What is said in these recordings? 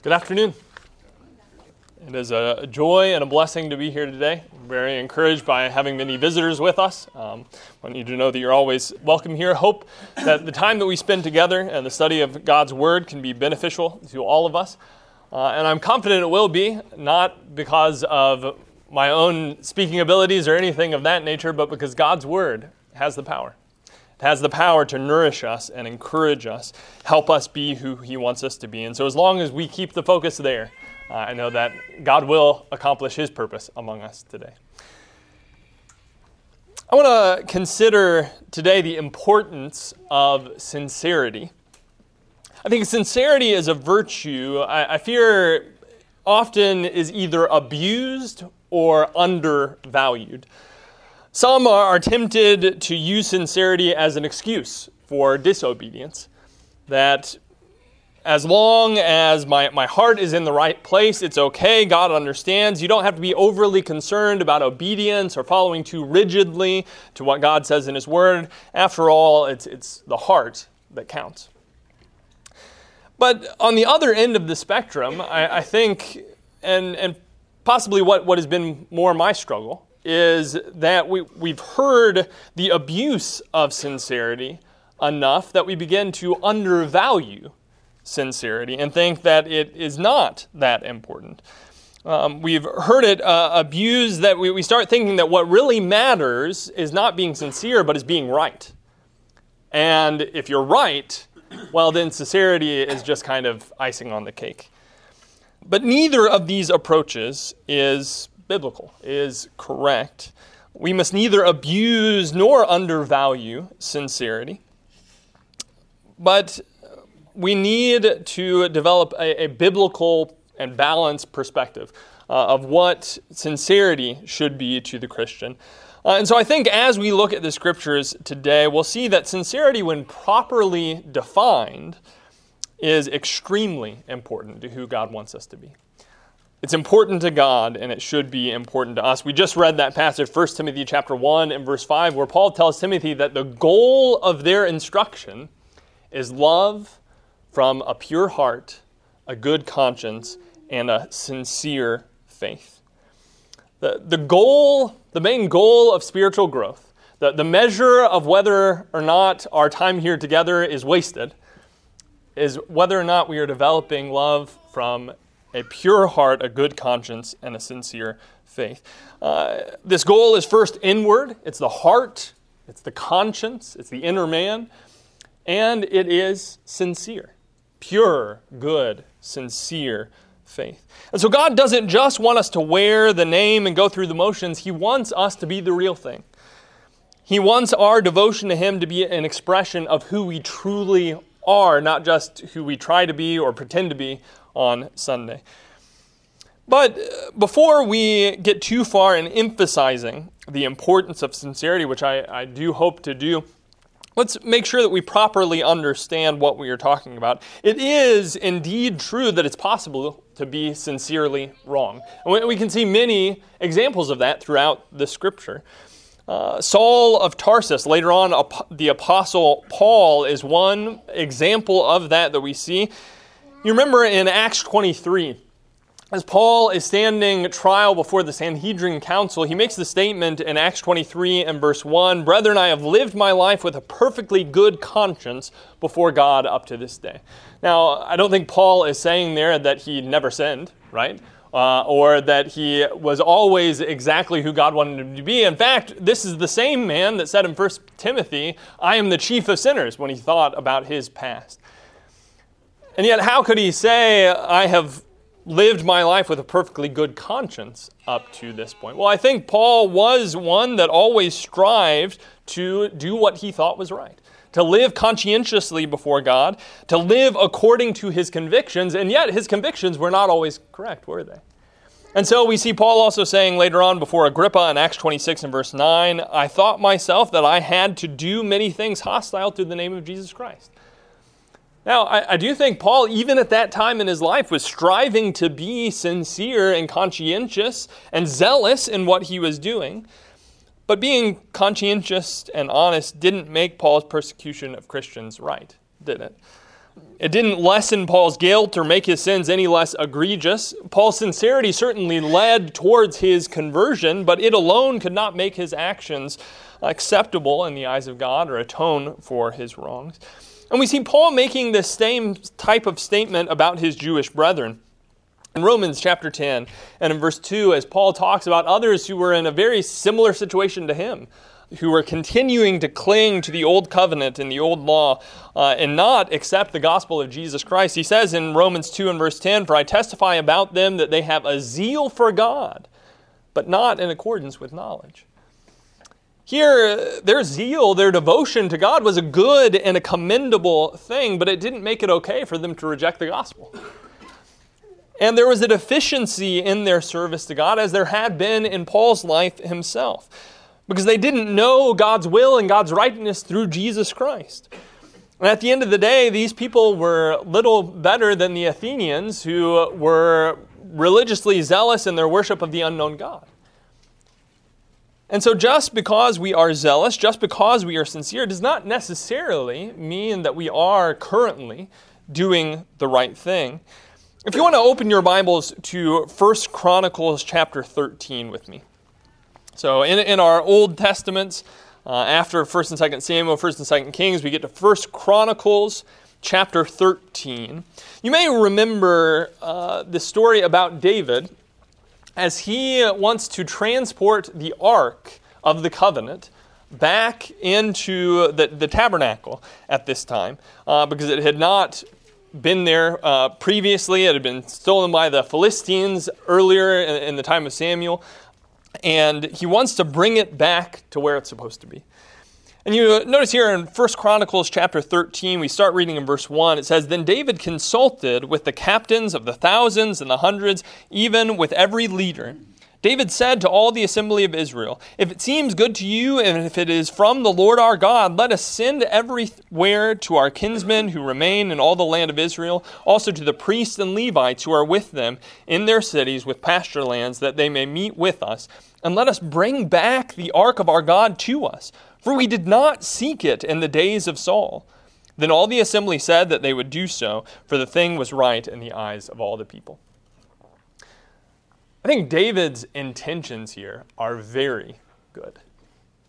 Good afternoon. It is a joy and a blessing to be here today. Very encouraged by having many visitors with us. Um, want you to know that you're always welcome here. Hope that the time that we spend together and the study of God's Word can be beneficial to all of us. Uh, and I'm confident it will be, not because of my own speaking abilities or anything of that nature, but because God's Word has the power. It has the power to nourish us and encourage us, help us be who He wants us to be. And so, as long as we keep the focus there, uh, I know that God will accomplish His purpose among us today. I want to consider today the importance of sincerity. I think sincerity is a virtue I, I fear often is either abused or undervalued. Some are tempted to use sincerity as an excuse for disobedience. That as long as my, my heart is in the right place, it's okay. God understands. You don't have to be overly concerned about obedience or following too rigidly to what God says in His Word. After all, it's, it's the heart that counts. But on the other end of the spectrum, I, I think, and, and possibly what, what has been more my struggle, is that we, we've heard the abuse of sincerity enough that we begin to undervalue sincerity and think that it is not that important. Um, we've heard it uh, abused that we, we start thinking that what really matters is not being sincere, but is being right. And if you're right, well, then sincerity is just kind of icing on the cake. But neither of these approaches is biblical, is correct. We must neither abuse nor undervalue sincerity. But we need to develop a, a biblical and balanced perspective uh, of what sincerity should be to the Christian. Uh, and so I think as we look at the scriptures today, we'll see that sincerity, when properly defined, is extremely important to who God wants us to be. It's important to God and it should be important to us. We just read that passage 1 Timothy chapter 1 and verse 5 where Paul tells Timothy that the goal of their instruction is love from a pure heart, a good conscience, and a sincere faith. The, the goal, the main goal of spiritual growth, the, the measure of whether or not our time here together is wasted, is whether or not we are developing love from a pure heart, a good conscience, and a sincere faith. Uh, this goal is first inward, it's the heart, it's the conscience, it's the inner man, and it is sincere. Pure, good, sincere faith. And so God doesn't just want us to wear the name and go through the motions, He wants us to be the real thing. He wants our devotion to Him to be an expression of who we truly are, not just who we try to be or pretend to be on Sunday. But uh, before we get too far in emphasizing the importance of sincerity, which I, I do hope to do, let's make sure that we properly understand what we are talking about. It is indeed true that it's possible to be sincerely wrong. And we can see many examples of that throughout the scripture. Uh, Saul of Tarsus, later on, the Apostle Paul, is one example of that that we see. You remember in Acts 23, as Paul is standing trial before the Sanhedrin council, he makes the statement in Acts 23 and verse 1 Brethren, I have lived my life with a perfectly good conscience before God up to this day. Now, I don't think Paul is saying there that he never sinned, right? uh, or that he was always exactly who God wanted him to be. In fact, this is the same man that said in 1 Timothy, I am the chief of sinners, when he thought about his past. And yet, how could he say, I have lived my life with a perfectly good conscience up to this point? Well, I think Paul was one that always strived to do what he thought was right to live conscientiously before God, to live according to his convictions, and yet his convictions were not always correct, were they? And so we see Paul also saying later on before Agrippa in Acts 26 and verse 9, I thought myself that I had to do many things hostile to the name of Jesus Christ. Now, I, I, do think Paul, even at that time in his life, was striving to be sincere and conscientious and zealous in what he was doing. But being conscientious and honest didn't make Paul's persecution of Christians right, did it? It didn't lessen Paul's guilt or make his sins any less egregious. Paul's sincerity certainly led towards his conversion, but it alone could not make his actions acceptable in the eyes of God or atone for his wrongs. And we see Paul making this same type of statement about his Jewish brethren. In Romans chapter 10 and in verse 2, as Paul talks about others who were in a very similar situation to him, who were continuing to cling to the old covenant and the old law uh, and not accept the gospel of Jesus Christ. He says in Romans 2 and verse 10 For I testify about them that they have a zeal for God, but not in accordance with knowledge. Here, their zeal, their devotion to God was a good and a commendable thing, but it didn't make it okay for them to reject the gospel. And there was a deficiency in their service to God, as there had been in Paul's life himself because they didn't know God's will and God's rightness through Jesus Christ. And at the end of the day, these people were little better than the Athenians who were religiously zealous in their worship of the unknown God. And so, just because we are zealous, just because we are sincere, does not necessarily mean that we are currently doing the right thing. If you want to open your Bibles to 1 Chronicles chapter 13 with me. So in, in our Old Testaments, uh, after 1st and 2nd Samuel, 1st and 2nd Kings, we get to 1st Chronicles chapter 13. You may remember uh, the story about David as he wants to transport the Ark of the Covenant back into the, the tabernacle at this time uh, because it had not been there uh, previously. It had been stolen by the Philistines earlier in, in the time of Samuel and he wants to bring it back to where it's supposed to be. And you notice here in 1 Chronicles chapter 13, we start reading in verse 1. It says, Then David consulted with the captains of the thousands and the hundreds, even with every leader. David said to all the assembly of Israel, If it seems good to you, and if it is from the Lord our God, let us send everywhere to our kinsmen who remain in all the land of Israel, also to the priests and Levites who are with them in their cities with pasture lands, that they may meet with us. And let us bring back the ark of our God to us, for we did not seek it in the days of Saul. Then all the assembly said that they would do so, for the thing was right in the eyes of all the people. I think David's intentions here are very good.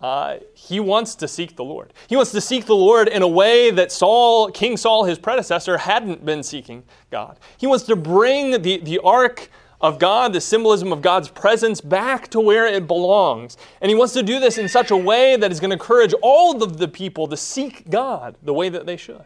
Uh, he wants to seek the Lord. He wants to seek the Lord in a way that Saul, King Saul, his predecessor, hadn't been seeking God. He wants to bring the, the ark of God, the symbolism of God's presence, back to where it belongs. And he wants to do this in such a way that is going to encourage all of the people to seek God the way that they should.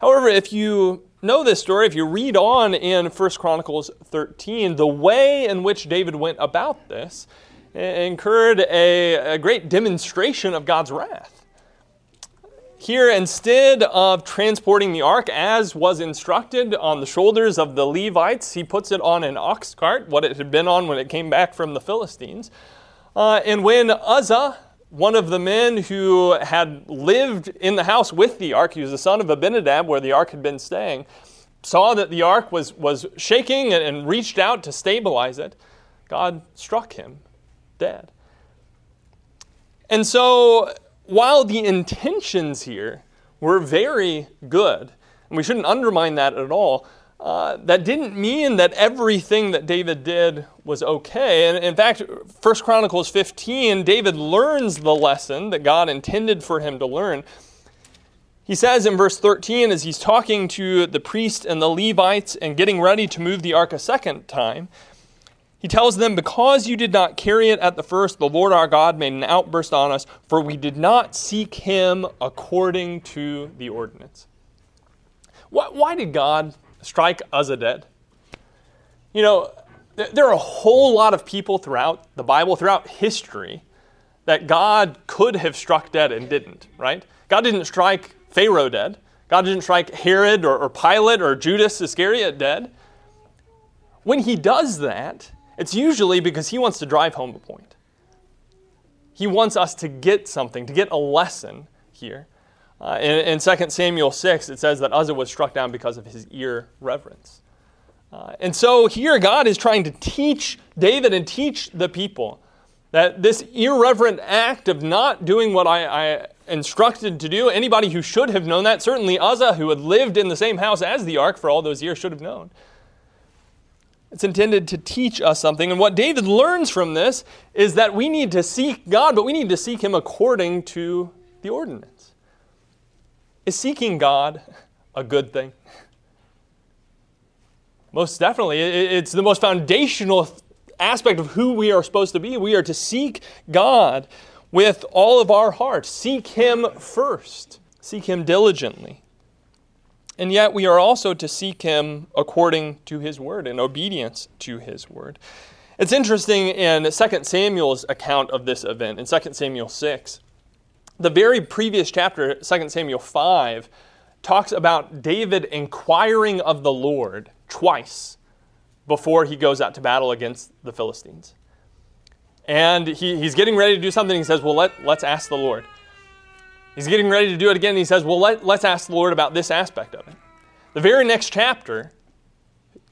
However, if you know this story, if you read on in 1 Chronicles 13, the way in which David went about this eh, incurred a, a great demonstration of God's wrath. Here, instead of transporting the ark as was instructed on the shoulders of the Levites, he puts it on an ox cart, what it had been on when it came back from the Philistines. Uh, and when Uzzah, one of the men who had lived in the house with the ark, he was the son of Abinadab, where the ark had been staying, saw that the ark was, was shaking and, and reached out to stabilize it. God struck him dead. And so, while the intentions here were very good, and we shouldn't undermine that at all, uh, that didn't mean that everything that David did was okay. And in fact, 1 Chronicles 15, David learns the lesson that God intended for him to learn. He says in verse 13, as he's talking to the priest and the Levites and getting ready to move the ark a second time, he tells them, Because you did not carry it at the first, the Lord our God made an outburst on us, for we did not seek him according to the ordinance. Why did God strike Uzzah dead. You know, there are a whole lot of people throughout the Bible, throughout history, that God could have struck dead and didn't, right? God didn't strike Pharaoh dead. God didn't strike Herod or, or Pilate or Judas Iscariot dead. When he does that, it's usually because he wants to drive home a point. He wants us to get something, to get a lesson here. Uh, in, in 2 Samuel 6, it says that Uzzah was struck down because of his irreverence. Uh, and so here, God is trying to teach David and teach the people that this irreverent act of not doing what I, I instructed to do. Anybody who should have known that, certainly Uzzah, who had lived in the same house as the ark for all those years, should have known. It's intended to teach us something. And what David learns from this is that we need to seek God, but we need to seek Him according to the ordinance. Is seeking God a good thing? Most definitely. It's the most foundational aspect of who we are supposed to be. We are to seek God with all of our heart, seek Him first, seek Him diligently. And yet we are also to seek Him according to His word, in obedience to His word. It's interesting in 2 Samuel's account of this event, in 2 Samuel 6. The very previous chapter, 2 Samuel 5, talks about David inquiring of the Lord twice before he goes out to battle against the Philistines. And he, he's getting ready to do something. He says, Well, let, let's ask the Lord. He's getting ready to do it again. And he says, Well, let, let's ask the Lord about this aspect of it. The very next chapter,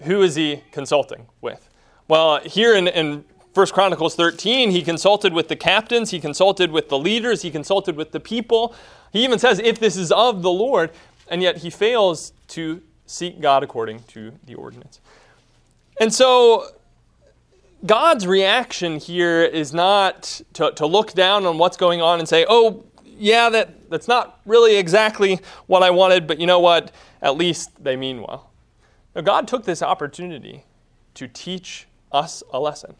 who is he consulting with? Well, here in, in 1 Chronicles 13, he consulted with the captains, he consulted with the leaders, he consulted with the people. He even says, If this is of the Lord, and yet he fails to seek God according to the ordinance. And so God's reaction here is not to, to look down on what's going on and say, oh, yeah, that, that's not really exactly what I wanted, but you know what? At least they mean well. Now, God took this opportunity to teach us a lesson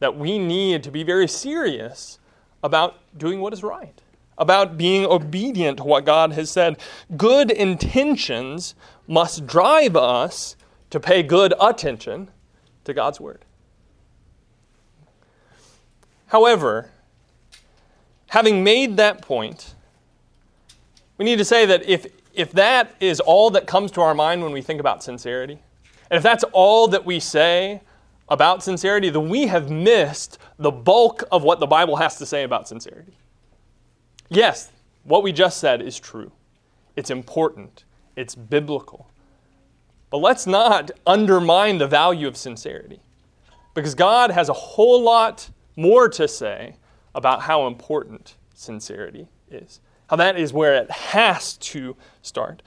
that we need to be very serious about doing what is right, about being obedient to what God has said. Good intentions must drive us to pay good attention to God's Word. However, having made that point, we need to say that if, if that is all that comes to our mind when we think about sincerity, and if that's all that we say about sincerity, then we have missed the bulk of what the Bible has to say about sincerity. Yes, what we just said is true. It's important. It's biblical. But let's not undermine the value of sincerity. Because God has a whole lot more to say about how important sincerity is, how that is where it has to start.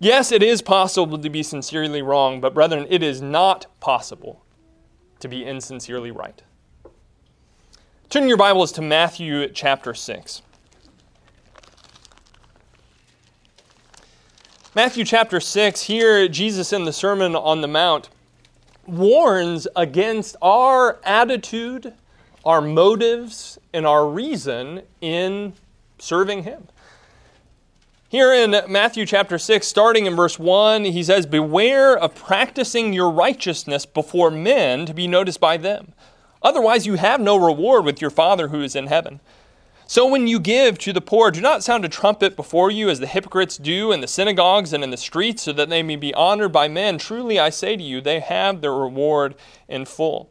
Yes, it is possible to be sincerely wrong, but brethren, it is not possible to be insincerely right. Turn your Bibles to Matthew chapter 6. Matthew chapter 6, here Jesus in the Sermon on the Mount warns against our attitude, our motives, and our reason in serving Him. Here in Matthew chapter 6, starting in verse 1, he says, Beware of practicing your righteousness before men to be noticed by them. Otherwise, you have no reward with your Father who is in heaven. So when you give to the poor, do not sound a trumpet before you as the hypocrites do in the synagogues and in the streets, so that they may be honored by men. Truly I say to you, they have their reward in full.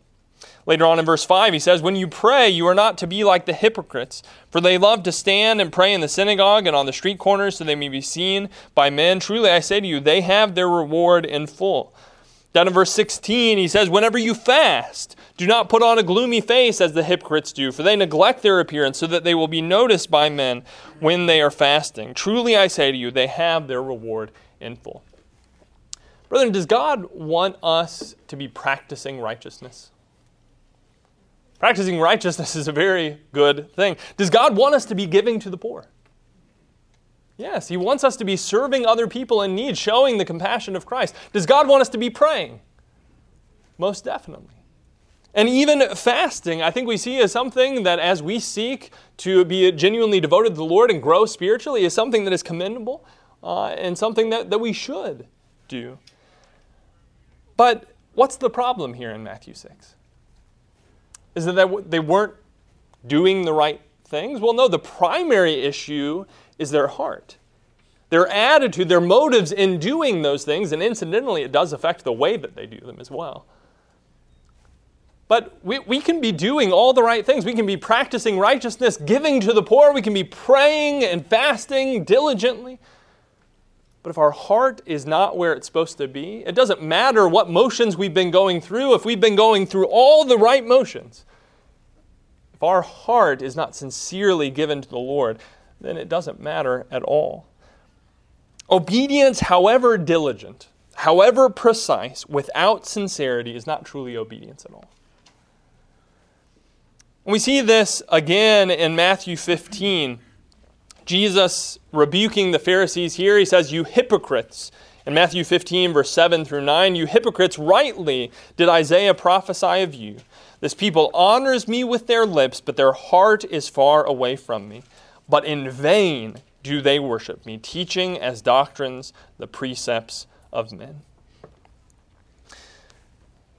Later on in verse 5, he says, When you pray, you are not to be like the hypocrites, for they love to stand and pray in the synagogue and on the street corners, so they may be seen by men. Truly I say to you, they have their reward in full. Down in verse 16, he says, Whenever you fast, do not put on a gloomy face as the hypocrites do, for they neglect their appearance so that they will be noticed by men when they are fasting. Truly I say to you, they have their reward in full. Brethren, does God want us to be practicing righteousness? Practicing righteousness is a very good thing. Does God want us to be giving to the poor? Yes, He wants us to be serving other people in need, showing the compassion of Christ. Does God want us to be praying? Most definitely. And even fasting, I think we see as something that as we seek to be genuinely devoted to the Lord and grow spiritually, is something that is commendable uh, and something that, that we should do. But what's the problem here in Matthew 6? Is that they weren't doing the right things? Well, no, the primary issue is their heart. Their attitude, their motives in doing those things, and incidentally, it does affect the way that they do them as well. But we, we can be doing all the right things. We can be practicing righteousness, giving to the poor. We can be praying and fasting diligently. But if our heart is not where it's supposed to be, it doesn't matter what motions we've been going through, if we've been going through all the right motions. If our heart is not sincerely given to the Lord, then it doesn't matter at all. Obedience, however diligent, however precise, without sincerity is not truly obedience at all. We see this again in Matthew 15. Jesus rebuking the Pharisees here, he says, You hypocrites. In Matthew 15, verse 7 through 9, you hypocrites, rightly did Isaiah prophesy of you. This people honors me with their lips, but their heart is far away from me. But in vain do they worship me, teaching as doctrines the precepts of men.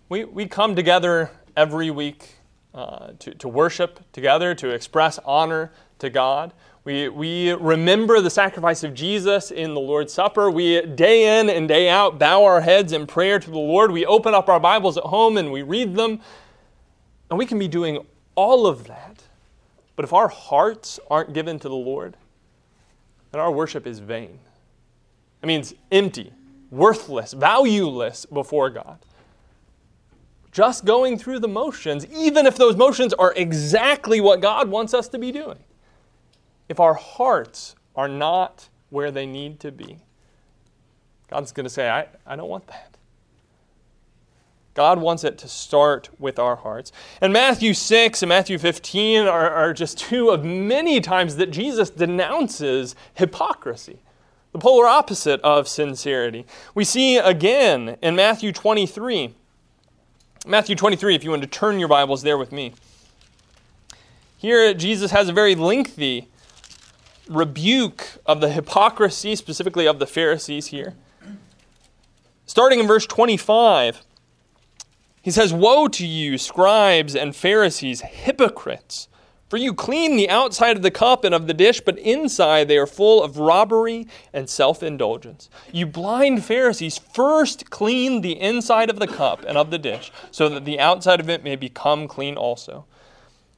We, we come together every week uh, to, to worship together, to express honor to God. We, we remember the sacrifice of Jesus in the Lord's Supper. We, day in and day out, bow our heads in prayer to the Lord. We open up our Bibles at home and we read them. And we can be doing all of that. But if our hearts aren't given to the Lord, then our worship is vain. It means empty, worthless, valueless before God. Just going through the motions, even if those motions are exactly what God wants us to be doing if our hearts are not where they need to be, God's going to say, I, I don't want that. God wants it to start with our hearts. And Matthew 6 and Matthew 15 are, are just two of many times that Jesus denounces hypocrisy, the polar opposite of sincerity. We see again in Matthew 23. Matthew 23, if you want to turn your Bibles there with me. Here, Jesus has a very lengthy rebuke of the hypocrisy, specifically of the Pharisees here. Starting in verse 25, he says, Woe to you, scribes and Pharisees, hypocrites! For you clean the outside of the cup and of the dish, but inside they are full of robbery and self indulgence. You blind Pharisees, first clean the inside of the cup and of the dish, so that the outside of it may become clean also.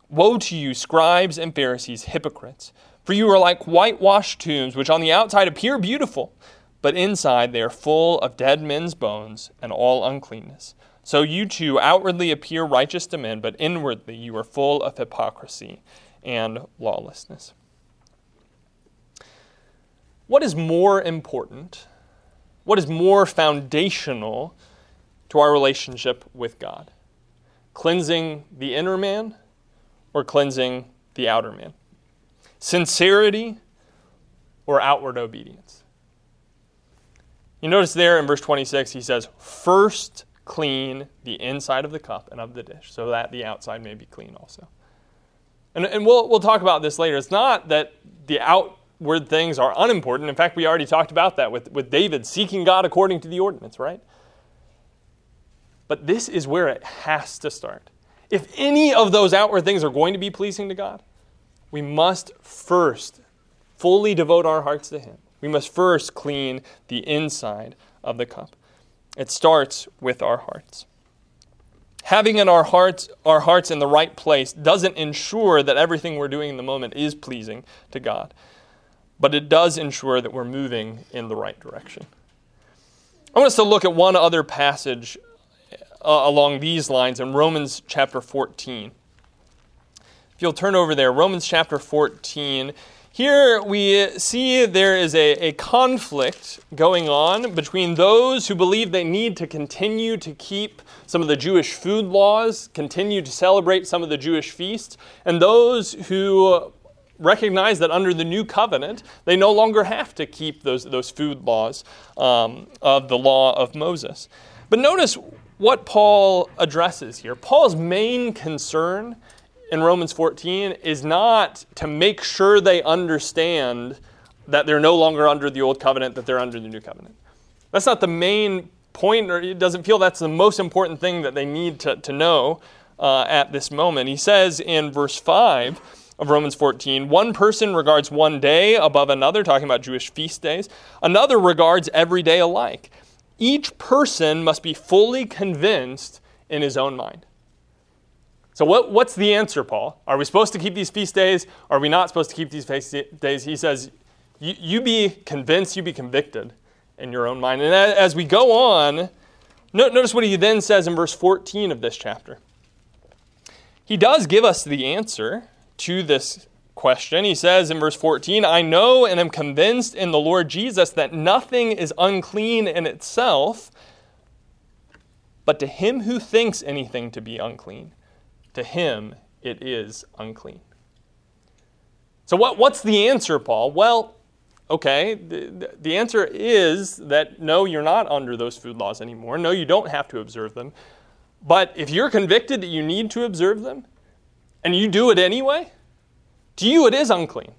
Woe to you, scribes and Pharisees, hypocrites! For you are like whitewashed tombs, which on the outside appear beautiful, but inside they are full of dead men's bones and all uncleanness. So you too outwardly appear righteous to men, but inwardly you are full of hypocrisy and lawlessness. What is more important? What is more foundational to our relationship with God? Cleansing the inner man or cleansing the outer man? Sincerity or outward obedience. You notice there in verse 26, he says, First clean the inside of the cup and of the dish, so that the outside may be clean also. And, and we'll, we'll talk about this later. It's not that the outward things are unimportant. In fact, we already talked about that with, with David seeking God according to the ordinance, right? But this is where it has to start. If any of those outward things are going to be pleasing to God, we must first fully devote our hearts to Him. We must first clean the inside of the cup. It starts with our hearts. Having in our hearts our hearts in the right place doesn't ensure that everything we're doing in the moment is pleasing to God, but it does ensure that we're moving in the right direction. I want us to look at one other passage uh, along these lines in Romans chapter 14. If you'll turn over there, Romans chapter 14. Here we see there is a, a conflict going on between those who believe they need to continue to keep some of the Jewish food laws, continue to celebrate some of the Jewish feasts, and those who recognize that under the new covenant, they no longer have to keep those, those food laws um, of the law of Moses. But notice what Paul addresses here. Paul's main concern in Romans 14 is not to make sure they understand that they're no longer under the old covenant, that they're under the new covenant. That's not the main point, or it doesn't feel that's the most important thing that they need to, to know uh, at this moment. He says in verse 5 of Romans 14 one person regards one day above another, talking about Jewish feast days, another regards every day alike. Each person must be fully convinced in his own mind. So, what, what's the answer, Paul? Are we supposed to keep these feast days? Are we not supposed to keep these feast days? He says, you, you be convinced, you be convicted in your own mind. And as we go on, notice what he then says in verse 14 of this chapter. He does give us the answer to this question. He says in verse 14, I know and am convinced in the Lord Jesus that nothing is unclean in itself, but to him who thinks anything to be unclean, to him it is unclean. So, what, what's the answer, Paul? Well, okay, the, the answer is that no, you're not under those food laws anymore. No, you don't have to observe them. But if you're convicted that you need to observe them and you do it anyway, to you it is unclean.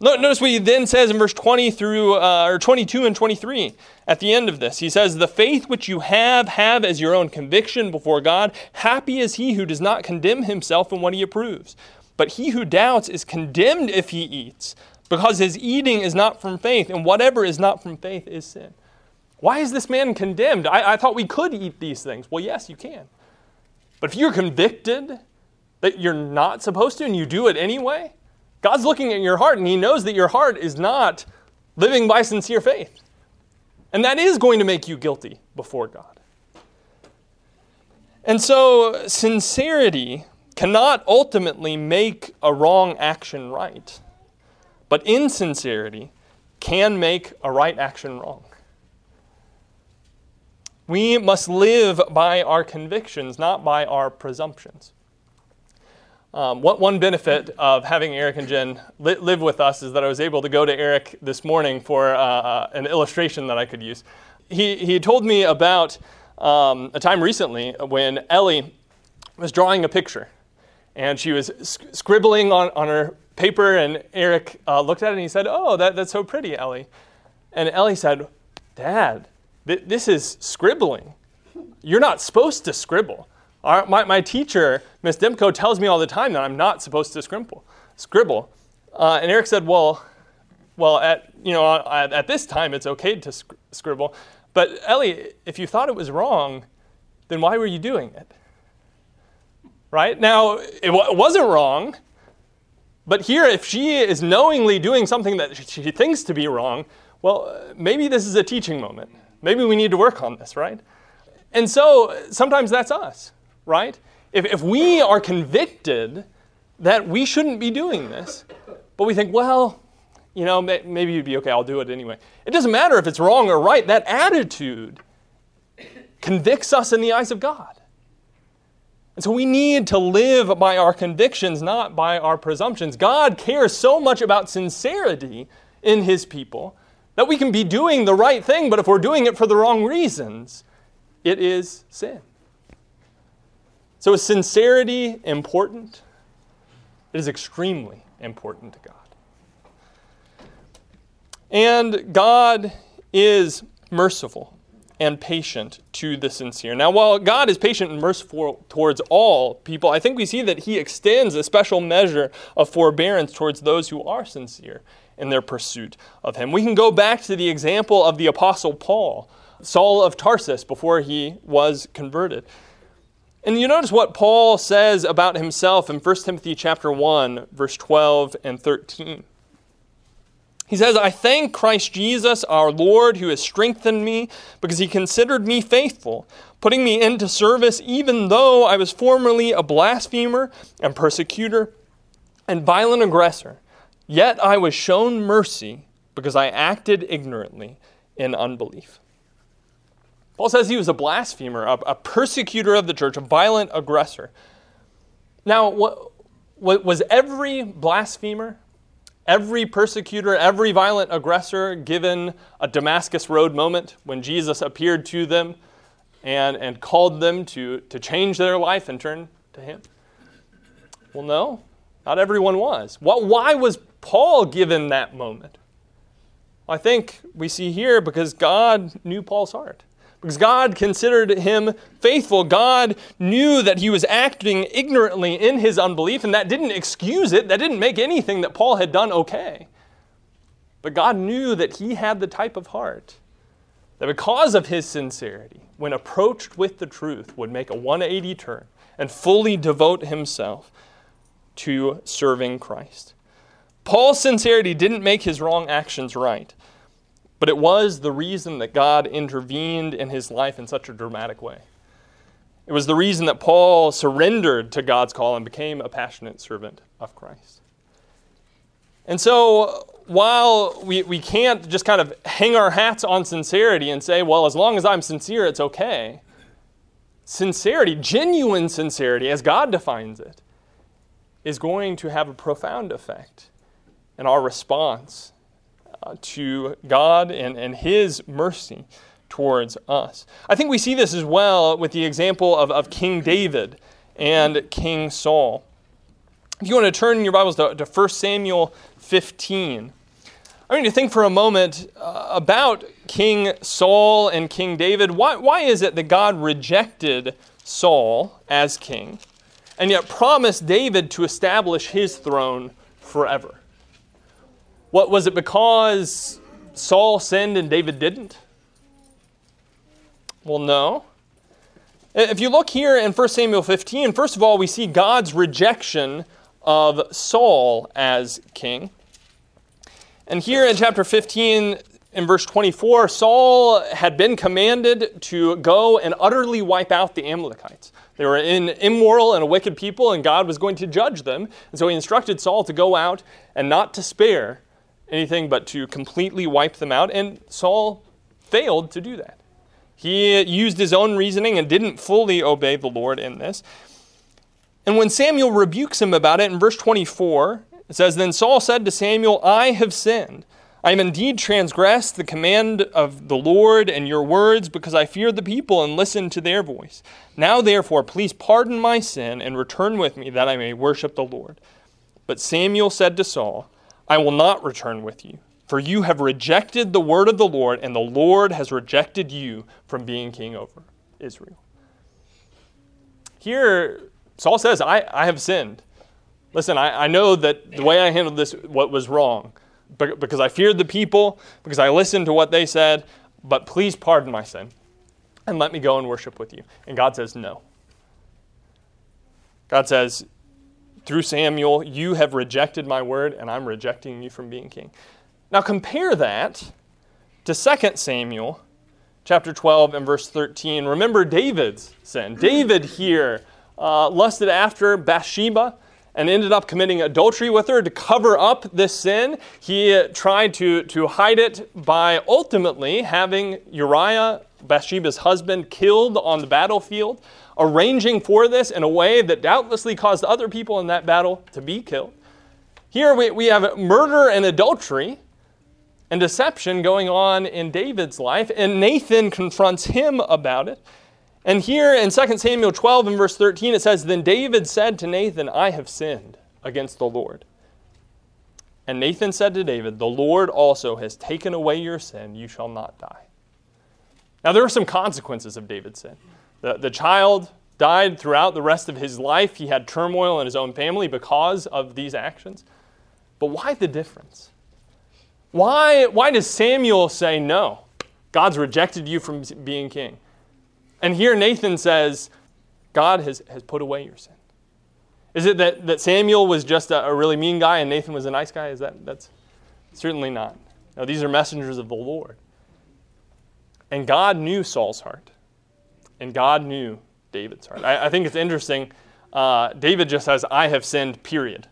Notice what he then says in verse 20 through uh, or 22 and 23 at the end of this. He says, "The faith which you have have as your own conviction before God. Happy is he who does not condemn himself in what he approves. But he who doubts is condemned if he eats, because his eating is not from faith, and whatever is not from faith is sin." Why is this man condemned? I, I thought we could eat these things. Well, yes, you can. But if you're convicted that you're not supposed to and you do it anyway, God's looking at your heart and He knows that your heart is not living by sincere faith. And that is going to make you guilty before God. And so, sincerity cannot ultimately make a wrong action right, but insincerity can make a right action wrong. We must live by our convictions, not by our presumptions. Um, what, one benefit of having Eric and Jen li- live with us is that I was able to go to Eric this morning for uh, uh, an illustration that I could use. He, he told me about um, a time recently when Ellie was drawing a picture and she was sc- scribbling on, on her paper, and Eric uh, looked at it and he said, Oh, that, that's so pretty, Ellie. And Ellie said, Dad, th- this is scribbling. You're not supposed to scribble. Our, my, my teacher, Miss Demko, tells me all the time that I'm not supposed to scribble. scribble. Uh, and Eric said, well, well, at, you know, at, at this time it's okay to sc- scribble. But Ellie, if you thought it was wrong, then why were you doing it? Right? Now, it, w- it wasn't wrong. But here, if she is knowingly doing something that she thinks to be wrong, well, maybe this is a teaching moment. Maybe we need to work on this, right? And so sometimes that's us right? If, if we are convicted that we shouldn't be doing this, but we think, well, you know, maybe you'd be okay, I'll do it anyway. It doesn't matter if it's wrong or right, that attitude convicts us in the eyes of God. And so we need to live by our convictions, not by our presumptions. God cares so much about sincerity in His people that we can be doing the right thing, but if we're doing it for the wrong reasons, it is sin. So, is sincerity important? It is extremely important to God. And God is merciful and patient to the sincere. Now, while God is patient and merciful towards all people, I think we see that He extends a special measure of forbearance towards those who are sincere in their pursuit of Him. We can go back to the example of the Apostle Paul, Saul of Tarsus, before he was converted. And you notice what Paul says about himself in 1 Timothy chapter 1, verse 12 and 13. He says, I thank Christ Jesus our Lord who has strengthened me because he considered me faithful, putting me into service even though I was formerly a blasphemer and persecutor and violent aggressor. Yet I was shown mercy because I acted ignorantly in unbelief. Paul says he was a blasphemer, a, a persecutor of the church, a violent aggressor. Now, what, what, was every blasphemer, every persecutor, every violent aggressor given a Damascus Road moment when Jesus appeared to them and, and called them to, to change their life and turn to him? Well, no, not everyone was. What, why was Paul given that moment? I think we see here because God knew Paul's heart. Because God considered him faithful. God knew that he was acting ignorantly in his unbelief, and that didn't excuse it. That didn't make anything that Paul had done okay. But God knew that he had the type of heart that, because of his sincerity, when approached with the truth, would make a 180 turn and fully devote himself to serving Christ. Paul's sincerity didn't make his wrong actions right. But it was the reason that God intervened in his life in such a dramatic way. It was the reason that Paul surrendered to God's call and became a passionate servant of Christ. And so while we, we can't just kind of hang our hats on sincerity and say, well, as long as I'm sincere, it's okay, sincerity, genuine sincerity, as God defines it, is going to have a profound effect in our response uh, to God and, and His mercy towards us. I think we see this as well with the example of, of King David and King Saul. If you want to turn in your Bibles to, to 1 Samuel 15, I mean to think for a moment uh, about King Saul and King David. Why, why is it that God rejected Saul as king and yet promised David to establish his throne forever? What was it because Saul sinned and David didn't? Well, no. If you look here in 1 Samuel 15, first of all, we see God's rejection of Saul as king. And here in chapter 15, in verse 24, Saul had been commanded to go and utterly wipe out the Amalekites. They were an immoral and a wicked people, and God was going to judge them. And so he instructed Saul to go out and not to spare anything, but to completely wipe them out. And Saul failed to do that. He used his own reasoning and didn't fully obey the Lord in this. And when Samuel rebukes him about it in verse 24, it says, Then Saul said to Samuel, I have sinned. I have indeed transgressed the command of the Lord and your words because I feared the people and listened to their voice. Now, therefore, please pardon my sin and return with me that I may worship the Lord. But Samuel said to Saul, I will not return with you. For you have rejected the word of the Lord, and the Lord has rejected you from being king over Israel. Here, Saul says, I, I have sinned. Listen, I, I know that the way I handled this what was wrong, because I feared the people, because I listened to what they said, but please pardon my sin and let me go and worship with you. And God says, No. God says, through Samuel, you have rejected my word, and I'm rejecting you from being king. Now compare that to 2 Samuel chapter 12 and verse 13. Remember David's sin. David here uh, lusted after Bathsheba and ended up committing adultery with her to cover up this sin. He tried to, to hide it by ultimately having Uriah, Bathsheba's husband, killed on the battlefield, arranging for this in a way that doubtlessly caused other people in that battle to be killed. Here we, we have murder and adultery and deception going on in David's life, and Nathan confronts him about it. And here in 2 Samuel 12 and verse 13, it says, Then David said to Nathan, I have sinned against the Lord. And Nathan said to David, The Lord also has taken away your sin, you shall not die. Now, there are some consequences of David's sin. The, the child died throughout the rest of his life. He had turmoil in his own family because of these actions. But why the difference? Why, why does Samuel say, No, God's rejected you from being king? And here Nathan says, God has, has put away your sin. Is it that, that Samuel was just a, a really mean guy and Nathan was a nice guy? Is that that's certainly not. Now these are messengers of the Lord. And God knew Saul's heart. And God knew David's heart. I, I think it's interesting. Uh, David just says, I have sinned, period.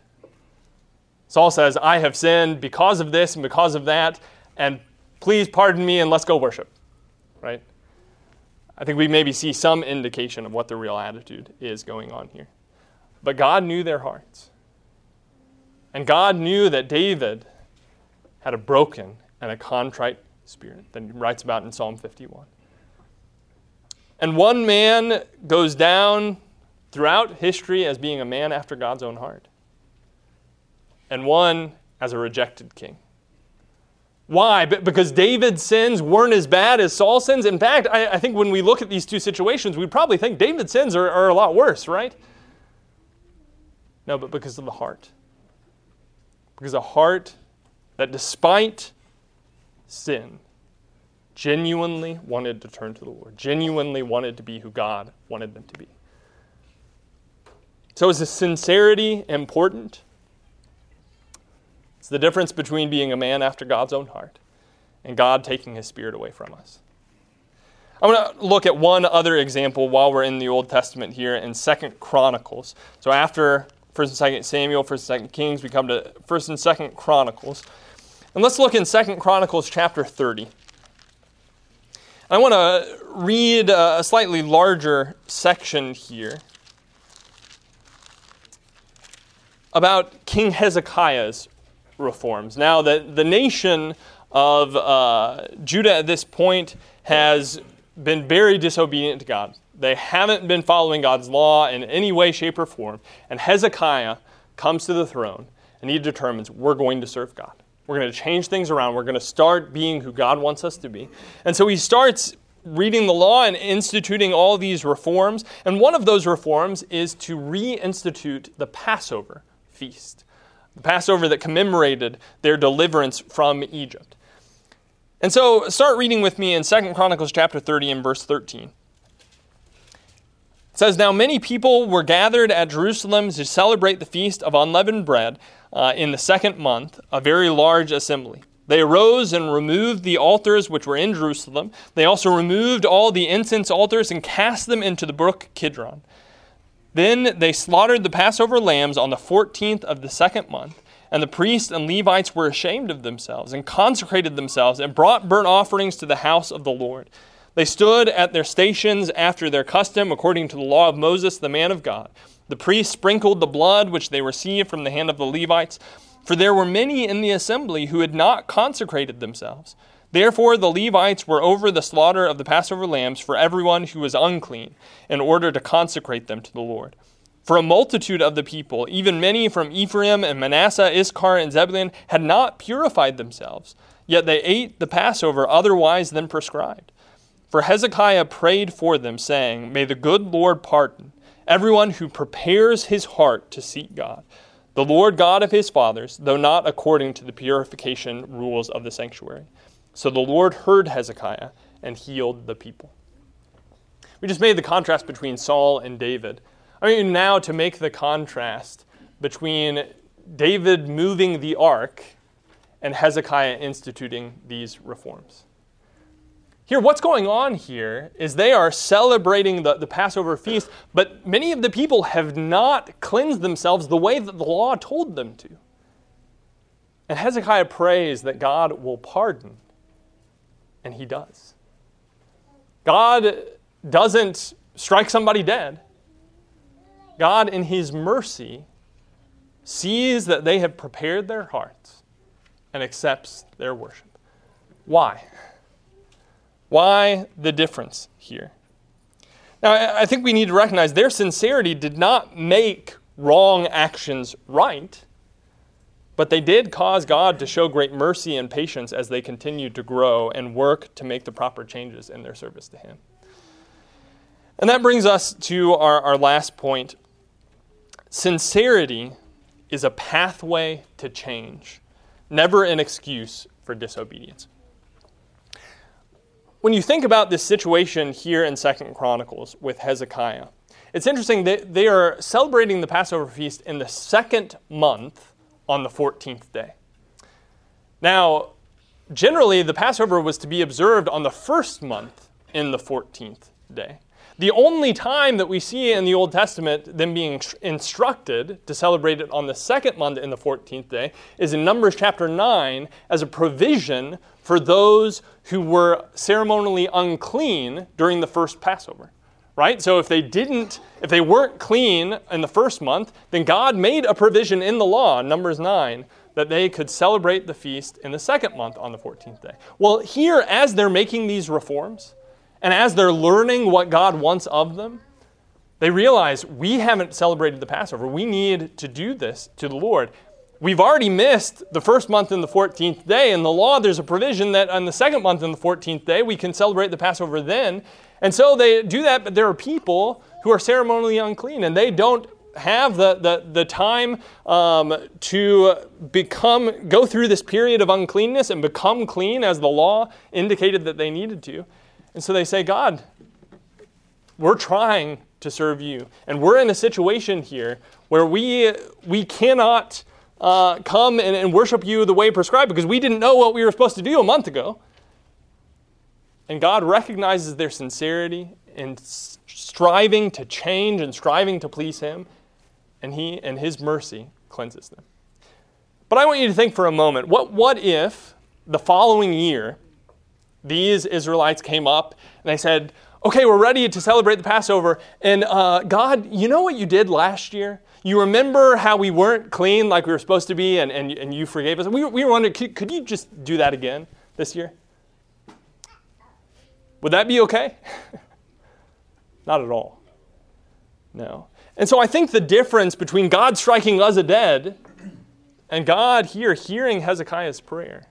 Saul says, I have sinned because of this and because of that, and please pardon me and let's go worship. Right? I think we maybe see some indication of what the real attitude is going on here. But God knew their hearts. And God knew that David had a broken and a contrite spirit that he writes about in Psalm 51. And one man goes down throughout history as being a man after God's own heart and one as a rejected king. Why? Because David's sins weren't as bad as Saul's sins. In fact, I, I think when we look at these two situations, we probably think David's sins are, are a lot worse, right? No, but because of the heart. Because a heart that, despite sin, genuinely wanted to turn to the Lord, genuinely wanted to be who God wanted them to be. So, is sincerity important? It's the difference between being a man after God's own heart and God taking his spirit away from us. I want to look at one other example while we're in the Old Testament here in Second Chronicles. So after First and 2nd Samuel, First and 2nd Kings. We come to First and 2nd Chronicles. And let's look in 2nd Chronicles chapter 30. I want to read a slightly larger section here about King Hezekiah's reforms. Now, the, the nation of uh, Judah at this point has been very disobedient to God. They haven't been following God's law in any way, shape, or form. And Hezekiah comes to the throne and he determines we're going to serve God. We're going to change things around. We're going to start being who God wants us to be. And so he starts reading the law and instituting all these reforms. And one of those reforms is to reinstitute the Passover feast, the Passover that commemorated their deliverance from Egypt. And so start reading with me in 2 Chronicles chapter 30 and verse 13. It says, Now many people were gathered at Jerusalem to celebrate the feast of unleavened bread uh, in the second month, a very large assembly. They arose and removed the altars which were in Jerusalem. They also removed all the incense altars and cast them into the brook Kidron. Then they slaughtered the Passover lambs on the 14th of the second month. And the priests and Levites were ashamed of themselves and consecrated themselves and brought burnt offerings to the house of the Lord. They stood at their stations after their custom, according to the law of Moses, the man of God. The priests sprinkled the blood which they received from the hand of the Levites, for there were many in the assembly who had not consecrated themselves. Therefore, the Levites were over the slaughter of the Passover lambs for everyone who was unclean, in order to consecrate them to the Lord. For a multitude of the people, even many from Ephraim and Manasseh, Issachar, and Zebulun, had not purified themselves, yet they ate the Passover otherwise than prescribed. For Hezekiah prayed for them, saying, May the good Lord pardon everyone who prepares his heart to seek God, the Lord God of his fathers, though not according to the purification rules of the sanctuary. So the Lord heard Hezekiah and healed the people. We just made the contrast between Saul and David. I mean, now to make the contrast between David moving the ark and Hezekiah instituting these reforms. Here, what's going on here is they are celebrating the, the Passover feast, but many of the people have not cleansed themselves the way that the law told them to. And Hezekiah prays that God will pardon, and he does. God doesn't strike somebody dead. God, in His mercy, sees that they have prepared their hearts and accepts their worship. Why? Why the difference here? Now, I think we need to recognize their sincerity did not make wrong actions right, but they did cause God to show great mercy and patience as they continued to grow and work to make the proper changes in their service to Him. And that brings us to our, our last point Sincerity is a pathway to change, never an excuse for disobedience. When you think about this situation here in Second Chronicles with Hezekiah, it's interesting that they are celebrating the Passover feast in the second month on the 14th day. Now, generally, the Passover was to be observed on the first month in the 14th day. The only time that we see in the Old Testament them being instructed to celebrate it on the second month in the 14th day is in Numbers chapter 9 as a provision for those who were ceremonially unclean during the first Passover. Right? So if they didn't, if they weren't clean in the first month, then God made a provision in the law, Numbers 9, that they could celebrate the feast in the second month on the 14th day. Well, here, as they're making these reforms, and as they're learning what God wants of them, they realize we haven't celebrated the Passover. We need to do this to the Lord. We've already missed the first month and the 14th day. In the law, there's a provision that on the second month and the 14th day, we can celebrate the Passover then. And so they do that, but there are people who are ceremonially unclean and they don't have the, the, the time um, to become, go through this period of uncleanness and become clean as the law indicated that they needed to. And so they say, God, we're trying to serve you. And we're in a situation here where we, we cannot uh, come and, and worship you the way prescribed because we didn't know what we were supposed to do a month ago. And God recognizes their sincerity in striving to change and striving to please Him. and he and his mercy cleanses them. But I want you to think for a moment, what, what if the following year these Israelites came up and they said, okay, we're ready to celebrate the Passover. And uh, God, you know what you did last year? You remember how we weren't clean like we were supposed to be and, and, and you forgave us? We, we were wondering, could, could you just do that again this year? Would that be okay? Not at all. No. And so I think the difference between God striking Uzzah dead and God here hearing Hezekiah's prayer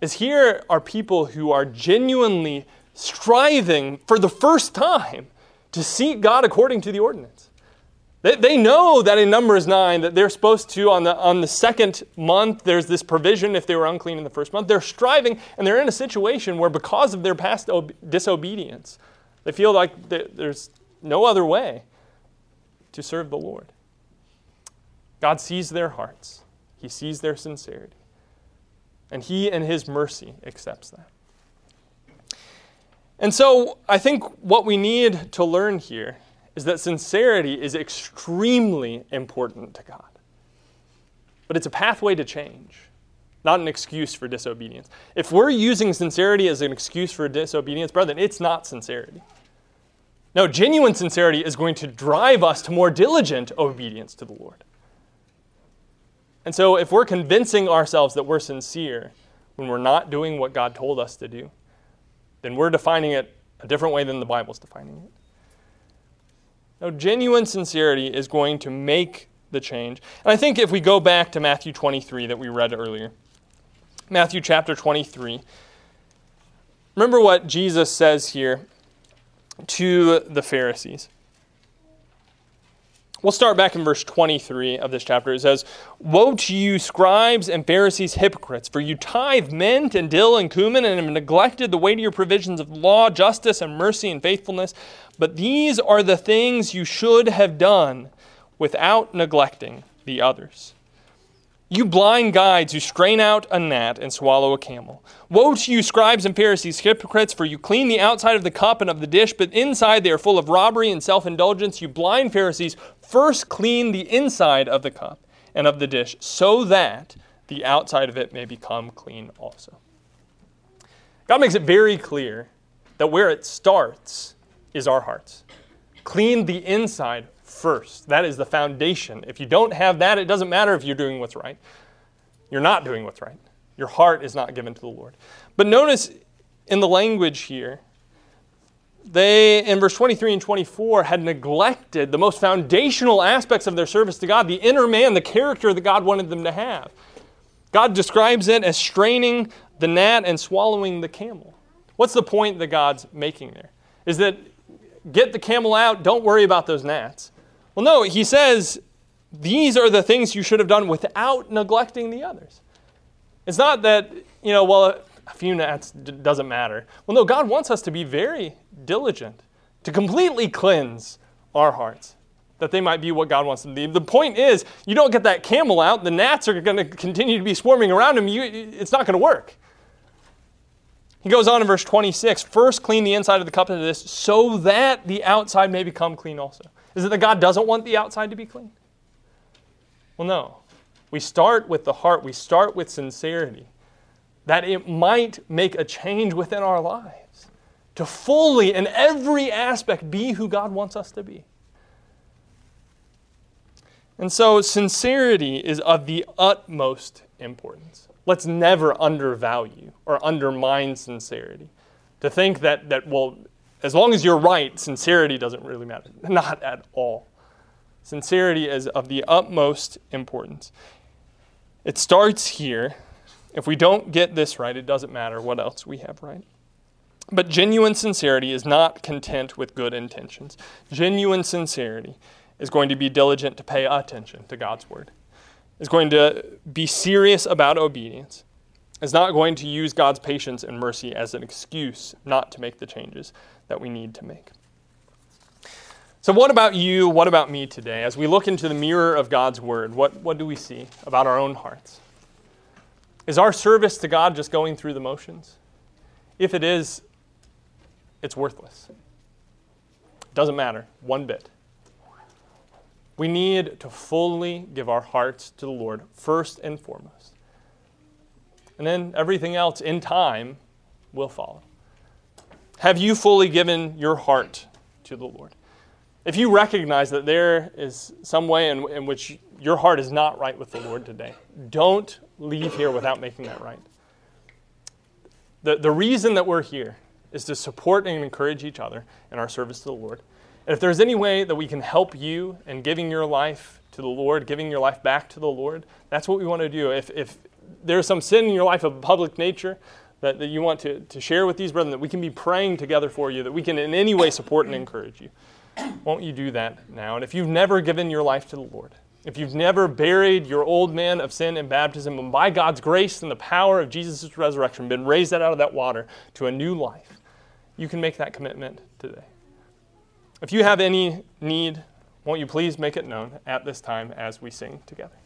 is here are people who are genuinely striving for the first time to seek God according to the ordinance. They, they know that in Numbers 9 that they're supposed to, on the, on the second month, there's this provision if they were unclean in the first month. They're striving, and they're in a situation where because of their past ob- disobedience, they feel like there's no other way to serve the Lord. God sees their hearts. He sees their sincerity. And He, in His mercy, accepts that. And so I think what we need to learn here is that sincerity is extremely important to God. But it's a pathway to change, not an excuse for disobedience. If we're using sincerity as an excuse for disobedience, brother, it's not sincerity. No, genuine sincerity is going to drive us to more diligent obedience to the Lord. And so, if we're convincing ourselves that we're sincere when we're not doing what God told us to do, then we're defining it a different way than the Bible's defining it. Now, genuine sincerity is going to make the change. And I think if we go back to Matthew 23 that we read earlier, Matthew chapter 23, remember what Jesus says here to the Pharisees. We'll start back in verse 23 of this chapter. It says, Woe to you, scribes and Pharisees, hypocrites, for you tithe mint and dill and cumin and have neglected the weightier provisions of law, justice, and mercy and faithfulness. But these are the things you should have done without neglecting the others. You blind guides who strain out a gnat and swallow a camel. Woe to you, scribes and Pharisees, hypocrites, for you clean the outside of the cup and of the dish, but inside they are full of robbery and self indulgence. You blind Pharisees, first clean the inside of the cup and of the dish, so that the outside of it may become clean also. God makes it very clear that where it starts is our hearts. Clean the inside first. That is the foundation. If you don't have that, it doesn't matter if you're doing what's right. You're not doing what's right. Your heart is not given to the Lord. But notice in the language here, they, in verse 23 and 24, had neglected the most foundational aspects of their service to God, the inner man, the character that God wanted them to have. God describes it as straining the gnat and swallowing the camel. What's the point that God's making there? Is that get the camel out, don't worry about those gnats. Well, no, he says these are the things you should have done without neglecting the others. It's not that, you know, well, a few gnats doesn't matter. Well, no, God wants us to be very diligent, to completely cleanse our hearts, that they might be what God wants them to be. The point is, you don't get that camel out, the gnats are going to continue to be swarming around him. You, it's not going to work. He goes on in verse 26 First, clean the inside of the cup of this, so that the outside may become clean also. Is it that God doesn't want the outside to be clean? Well, no. We start with the heart, we start with sincerity, that it might make a change within our lives to fully, in every aspect, be who God wants us to be. And so, sincerity is of the utmost importance. Let's never undervalue or undermine sincerity. To think that, that well, as long as you're right, sincerity doesn't really matter. Not at all. Sincerity is of the utmost importance. It starts here. If we don't get this right, it doesn't matter what else we have right. But genuine sincerity is not content with good intentions. Genuine sincerity is going to be diligent to pay attention to God's word, is going to be serious about obedience, is not going to use God's patience and mercy as an excuse not to make the changes that we need to make. So, what about you? What about me today? As we look into the mirror of God's Word, what, what do we see about our own hearts? Is our service to God just going through the motions? If it is, it's worthless. It doesn't matter one bit. We need to fully give our hearts to the Lord first and foremost. And then everything else in time will follow. Have you fully given your heart to the Lord? If you recognize that there is some way in, in which your heart is not right with the Lord today, don't leave here without making that right. The, the reason that we're here is to support and encourage each other in our service to the Lord. And if there's any way that we can help you in giving your life to the Lord, giving your life back to the Lord, that's what we want to do. If, if there's some sin in your life of public nature that, that you want to, to share with these brethren, that we can be praying together for you, that we can in any way support and encourage you, won't you do that now? And if you've never given your life to the Lord, if you've never buried your old man of sin in baptism, and by God's grace and the power of Jesus' resurrection been raised out of that water to a new life, you can make that commitment today. If you have any need, won't you please make it known at this time as we sing together?